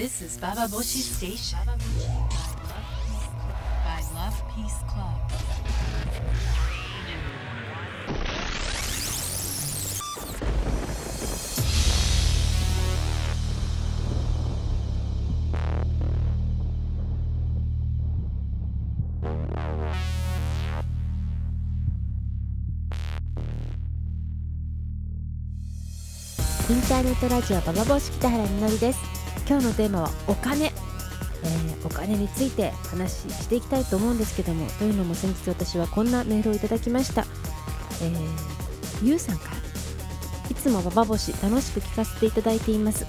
This is Baba Boshi Station by Love Peace Club. インターネットラジオババボシ北原みのりです今日のテーマはお金、えーお金について話していきたいと思うんですけどもというのも先日私はこんなメールをいただきました、えー、ゆうさんから。いつもババボシ楽しく聞かせていただいています、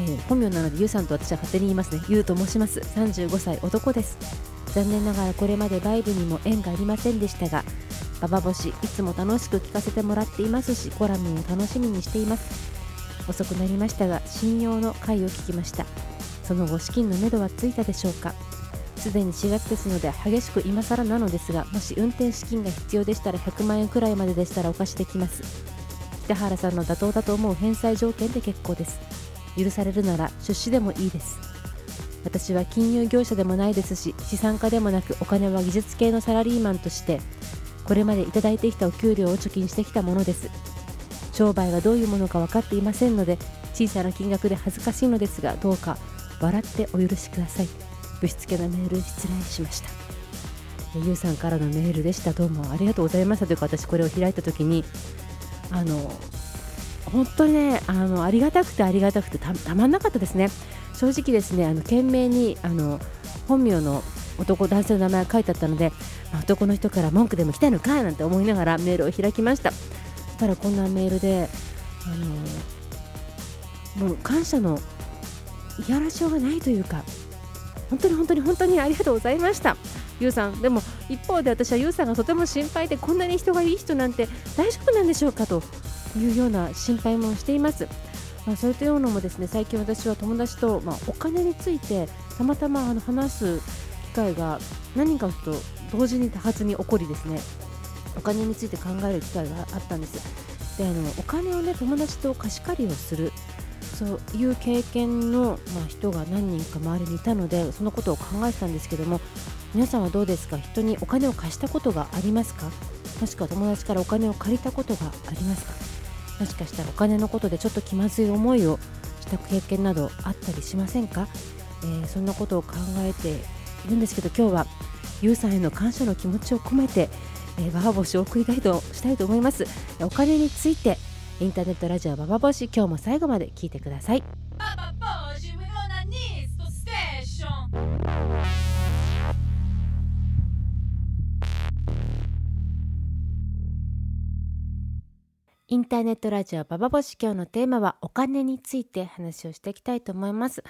えー本名なのでゆうさんと私は勝手に言いますね。ゆうと申します。35歳男です。残念ながらこれまでバイブにも縁がありませんでしたがババボシいつも楽しく聞かせてもらっていますしコラムを楽しみにしています。遅くなりましたが信用の回を聞きました。その後資金のめどはついたでしょうか。すでに4月ですので激しく今更なのですがもし運転資金が必要でしたら100万円くらいまででしたらお貸しできます。北原さんの妥当だと思う返済条件で結構です。許されるなら出資でもいいです。私は金融業者でもないですし資産家でもなくお金は技術系のサラリーマンとしてこれまでいただいてきたお給料を貯金してきたものです。商売がどういうものか分かっていませんので小さな金額で恥ずかしいのですがどうか笑ってお許しください。ぶしつけなメール失礼しました。えゆうさんからのメールでした。どうもありがとうございました。というか私これを開いた時にあの本当にねあのありがたくてありがたくてたまんなかったですね。正直ですねあの懸命にあの本名の男男性の名前が書いてあったので、男の人から文句でも来たのかなんて思いながらメールを開きました。したらこんなメールであのもう感謝のいやらしようがないというか本当に本当に本当にありがとうございましたゆうさんでも一方で私はゆうさんがとても心配でこんなに人がいい人なんて大丈夫なんでしょうかというような心配もしています、まあ、それというなのもですね最近私は友達と、まあ、お金についてたまたまあの話す機会が何かと同時に多発に起こりですねお金について考える機会があったんです。であのお金をね友達と貸し借りをする。そういう経験の、まあ、人が何人か周りにいたのでそのことを考えてたんですけども皆さんはどうですか？人にお金を貸したことがありますか？もしくは友達からお金を借りたことがありますか？もしかしたらお金のことでちょっと気まずい思いをした経験などあったりしませんか、えーそんなことを考えているんですけど今日はゆうさんへの感謝の気持ちを込めて、えー、ババ星を送りたいとしたいと思いますお金についてインターネットラジオババ星今日も最後まで聞いてください.インターネットラジオババボシ今日のテーマはお金について話をしていきたいと思います。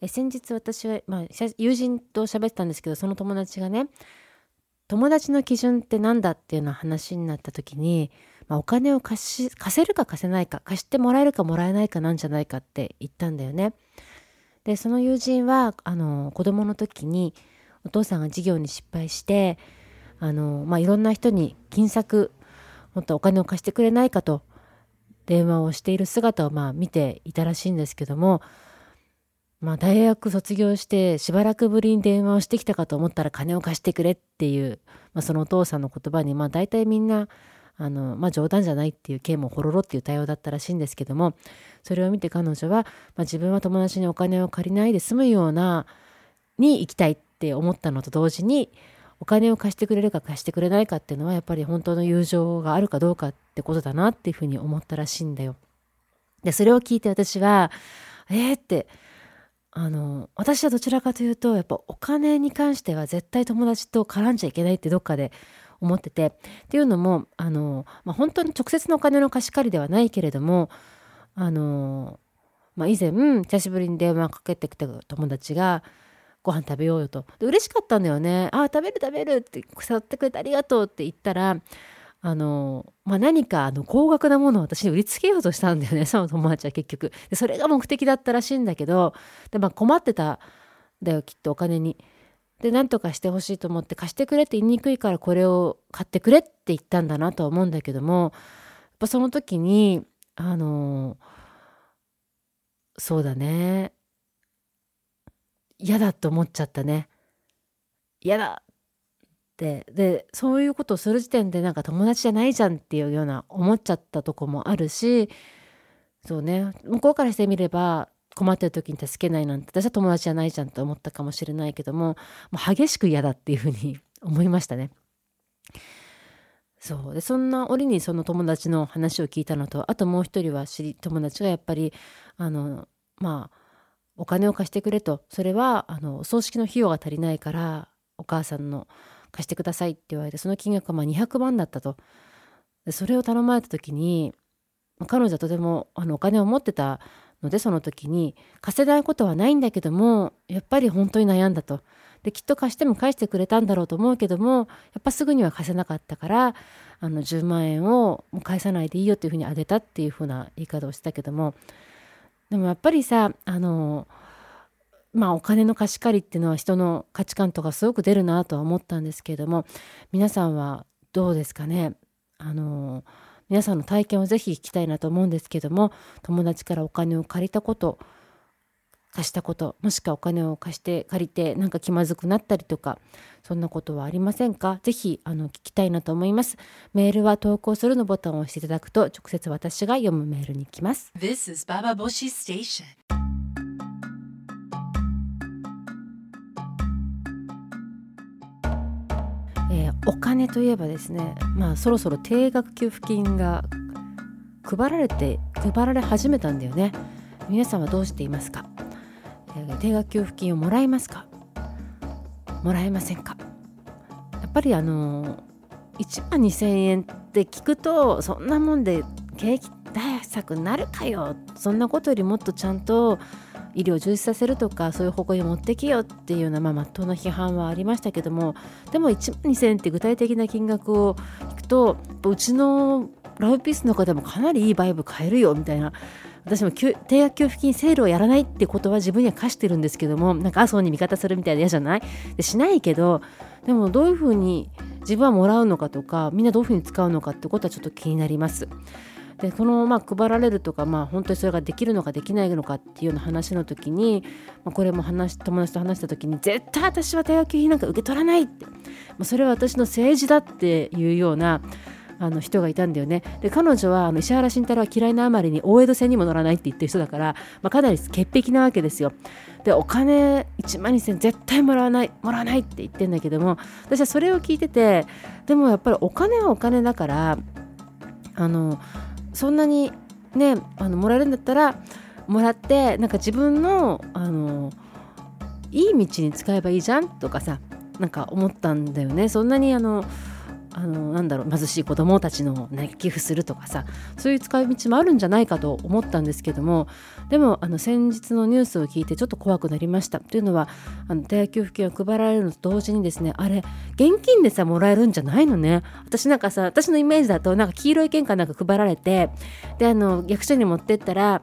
え先日私は、まあ、しゃ友人と喋ってたんですけどその友達がね友達の基準って何だっていうの話になった時に、まあ、お金を貸し貸せるか貸せないか貸してもらえるかもらえないかなんじゃないかって言ったんだよね。でその友人はあの子供の時にお父さんが事業に失敗してあの、まあ、いろんな人に金策もっとお金を貸してくれないかと電話をしている姿をまあ見ていたらしいんですけども、まあ、大学卒業してしばらくぶりに電話をしてきたかと思ったら金を貸してくれっていう、まあ、そのお父さんの言葉にまあ大体みんなあの、まあ、冗談じゃないっていう剣もほろろっていう対応だったらしいんですけどもそれを見て彼女は、まあ、自分は友達にお金を借りないで済むようなに行きたいって思ったのと同時にお金を貸してくれるか貸してくれないかっていうのはやっぱり本当の友情があるかどうかってことだなっていうふうに思ったらしいんだよ。でそれを聞いて私はえー、ってあの私はどちらかというとやっぱお金に関しては絶対友達と絡んじゃいけないってどっかで思っててっていうのもあの、まあ、本当に直接のお金の貸し借りではないけれどもあの、まあ、以前久しぶりに電話かけてきた友達がご飯食べようよと。で嬉しかったんだよね。ああ、食べる食べるって誘ってくれてありがとうって言ったら、あの、まあ、何かあの高額なものを私に売りつけようとしたんだよね、その友達は結局。でそれが目的だったらしいんだけど、で、まあ、困ってたんだよ、きっとお金に。で、なんとかしてほしいと思って貸してくれって言いにくいからこれを買ってくれって言ったんだなとは思うんだけども、やっぱその時に、あの、そうだね。嫌だと思っちゃったね嫌だってでそういうことをする時点でなんか友達じゃないじゃんっていうような思っちゃったとこもあるしそうね。向こうからしてみれば困ってる時に助けないなんて私は友達じゃないじゃんと思ったかもしれないけどももう激しく嫌だっていうふうに 思いましたね。そう。でそんな折にその友達の話を聞いたのとあともう一人は知り友達がやっぱりあのまあお金を貸してくれと。それはあの葬式の費用が足りないからお母さんの貸してくださいって言われてその金額がまあ200万だったと。それを頼まれた時に彼女はとてもあのお金を持ってたのでその時に貸せないことはないんだけどもやっぱり本当に悩んだと。できっと貸しても返してくれたんだろうと思うけどもやっぱすぐには貸せなかったからあの10万円をもう返さないでいいよっていうふうにあげたっていうふうな言い方をしたけども。でもやっぱりさあのまあお金の貸し借りっていうのは人の価値観とかすごく出るなとは思ったんですけれども皆さんはどうですかね？あの皆さんの体験をぜひ聞きたいなと思うんですけども友達からお金を借りたこと貸したこともしくはお金を貸して借りてなんか気まずくなったりとかそんなことはありませんか？ぜひあの聞きたいなと思います。メールは投稿するのボタンを押していただくと直接私が読むメールに行きます。This is Baba Boshi Station. お金といえばですねまあそろそろ定額給付金が配られて配られ始めたんだよね。皆さんはどうしていますか、定額給付金をもらえますか？もらえませんか？やっぱりあの1万2000円って聞くとそんなもんで景気対策になるかよ。そんなことよりもっとちゃんと医療を充実させるとかそういう方向に持ってきよっていうようなまあ真っ当な批判はありましたけどもでも1万2000円って具体的な金額を聞くとうちのラブピースの中でもかなりいいバイブ買えるよみたいな私も定額給付金セールをやらないってことは自分には課してるんですけどもなんか麻生に味方するみたいで嫌じゃない？でしないけどでもどういうふうに自分はもらうのかとかみんなどういうふうに使うのかってことはちょっと気になります。でこのまあ配られるとか、まあ、本当にそれができるのかできないのかっていうような話の時に、まあ、これも話友達と話した時に絶対私は定額給付金なんか受け取らないって、まあ、それは私の政治だっていうようなあの人がいたんだよね。で彼女はあの石原慎太郎は嫌いなあまりに大江戸線にも乗らないって言ってる人だから、まあ、かなり潔癖なわけですよ。でお金1万2000円絶対もらわないもらわないって言ってんだけども私はそれを聞いててでもやっぱりお金はお金だからあのそんなにねあのもらえるんだったらもらってなんか自分のあのいい道に使えばいいじゃんとかさなんか思ったんだよね。そんなにあのあのなんだろう貧しい子どもたちの、ね、寄付するとかさそういう使い道もあるんじゃないかと思ったんですけどもでもあの先日のニュースを聞いてちょっと怖くなりました。というのはあの定額給付金を配られるのと同時にですねあれ現金でさもらえるんじゃないのね。私なんかさ私のイメージだとなんか黄色い券かなんか配られてであの役所に持ってったら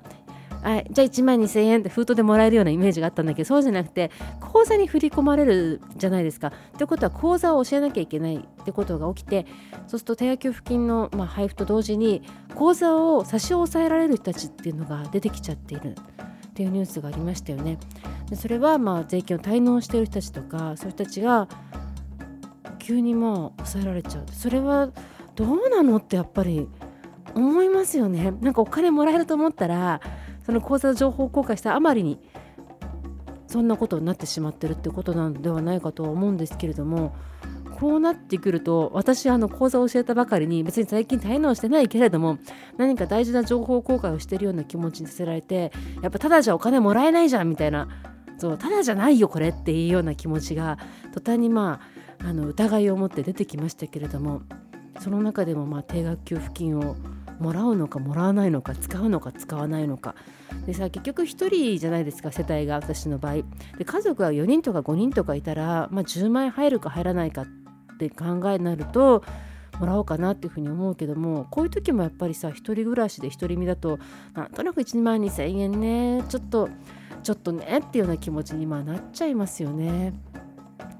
はい、じゃあ1万2000円って封筒でもらえるようなイメージがあったんだけどそうじゃなくて口座に振り込まれるじゃないですか。ってことは口座を教えなきゃいけないってことが起きてそうすると定額給付金の、まあ、配布と同時に口座を差し押さえられる人たちっていうのが出てきちゃっているっていうニュースがありましたよね。でそれはまあ税金を滞納している人たちとかそういう人たちが急にまあ抑えられちゃうそれはどうなのってやっぱり思いますよね。なんかお金もらえると思ったらその口座情報公開したあまりにそんなことになってしまってるってことなのではないかとは思うんですけれどもこうなってくると私あの講座を教えたばかりに別に最近滞納してないけれども何か大事な情報公開をしてるような気持ちにさせられてやっぱただじゃお金もらえないじゃんみたいなそうただじゃないよこれっていうような気持ちが途端にまああの疑いを持って出てきましたけれどもその中でもまあ定額給付金をもらうのかもらわないのか使うのか使わないのかでさ結局1人じゃないですか世帯が私の場合で家族が4人とか5人とかいたら、まあ、10万円入るか入らないかって考えになるともらおうかなっていうふうに思うけどもこういう時もやっぱりさ一人暮らしで独り身だとなんとなく1万2000円ねちょっとちょっとねっていうような気持ちにまあなっちゃいますよね。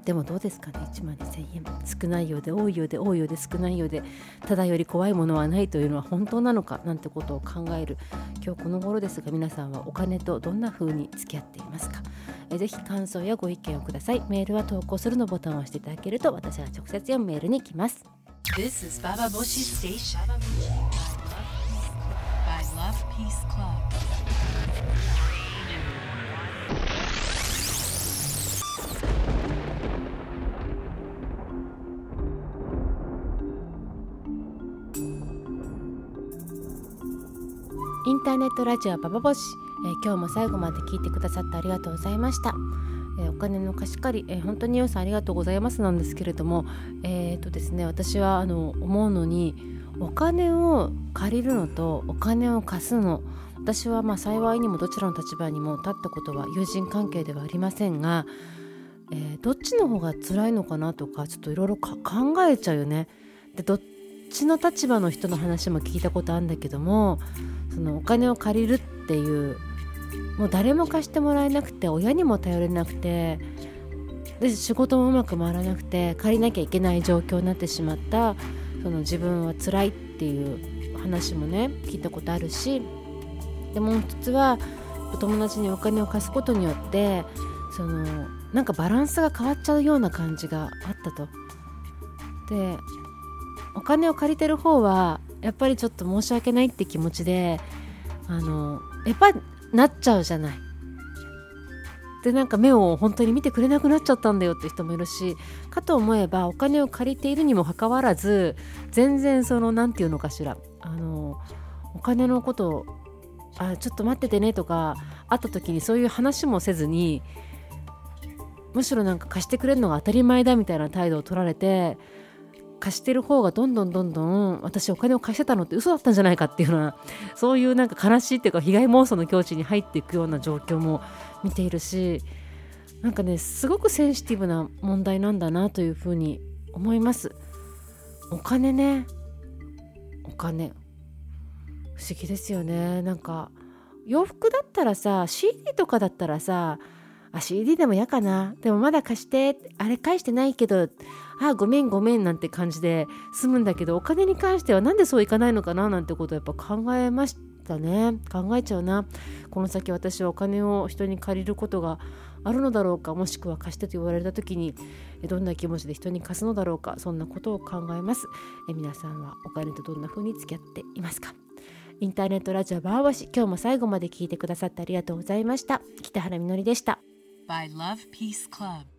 でもどうですかね？1万2000円。少ないようで多いようで多いようで少ないようでただより怖いものはないというのは本当なのか？なんてことを考える。今日この頃ですが皆さんはお金とどんな風に付き合っていますか、えぜひ感想やご意見をください。メールは投稿するのボタンを押していただけると私が直接読むメールに来ます。インターネットラジオババボシ、えー今日も最後まで聞いてくださってありがとうございました、えーお金の貸し借り、えー本当に予算ありがとうございますなんですけれども。えーとですね私はあの思うのにお金を借りるのとお金を貸すの。私はまあ幸いにもどちらの立場にも立ったことは友人関係ではありませんが、えーどっちの方が辛いのかなとかちょっといろいろ考えちゃうよね。でどっちの立場の人の話も聞いたことあるんだけどもそのお金を借りるっていうもう誰も貸してもらえなくて親にも頼れなくてで仕事もうまく回らなくて借りなきゃいけない状況になってしまったその自分は辛いっていう話もね聞いたことあるしでもう一つはお友達にお金を貸すことによってそのなんかバランスが変わっちゃうような感じがあったと。でお金を借りてる方はやっぱりちょっと申し訳ないって気持ちであのやっぱなっちゃうじゃない。でなんか目を本当に見てくれなくなっちゃったんだよって人もいるしかと思えばお金を借りているにもかかわらず全然その何て言うのかしらあのお金のことをあちょっと待っててねとか会った時にそういう話もせずにむしろなんか貸してくれるのが当たり前だみたいな態度を取られて貸してる方がどんどんどんどん私お金を貸してたのって嘘だったんじゃないかっていうようなそういうなんか悲しいっていうか被害妄想の境地に入っていくような状況も見ているしなんかねすごくセンシティブな問題なんだなというふうに思います。お金ね。お金。不思議ですよね。なんか洋服だったらさ CD とかだったらさあ CD でも嫌かな。でもまだ貸してあれ返してないけどあごめんごめんなんて感じで済むんだけどお金に関してはなんでそういかないのかななんてことをやっぱ考えましたね。考えちゃうな。この先私はお金を人に借りることがあるのだろうかもしくは貸してと言われた時にどんな気持ちで人に貸すのだろうかそんなことを考えます。え皆さんはお金とどんな風に付き合っていますか？インターネットラジオバーワシ今日も最後まで聞いてくださってありがとうございました。北原みのりでした。By Love Peace Club.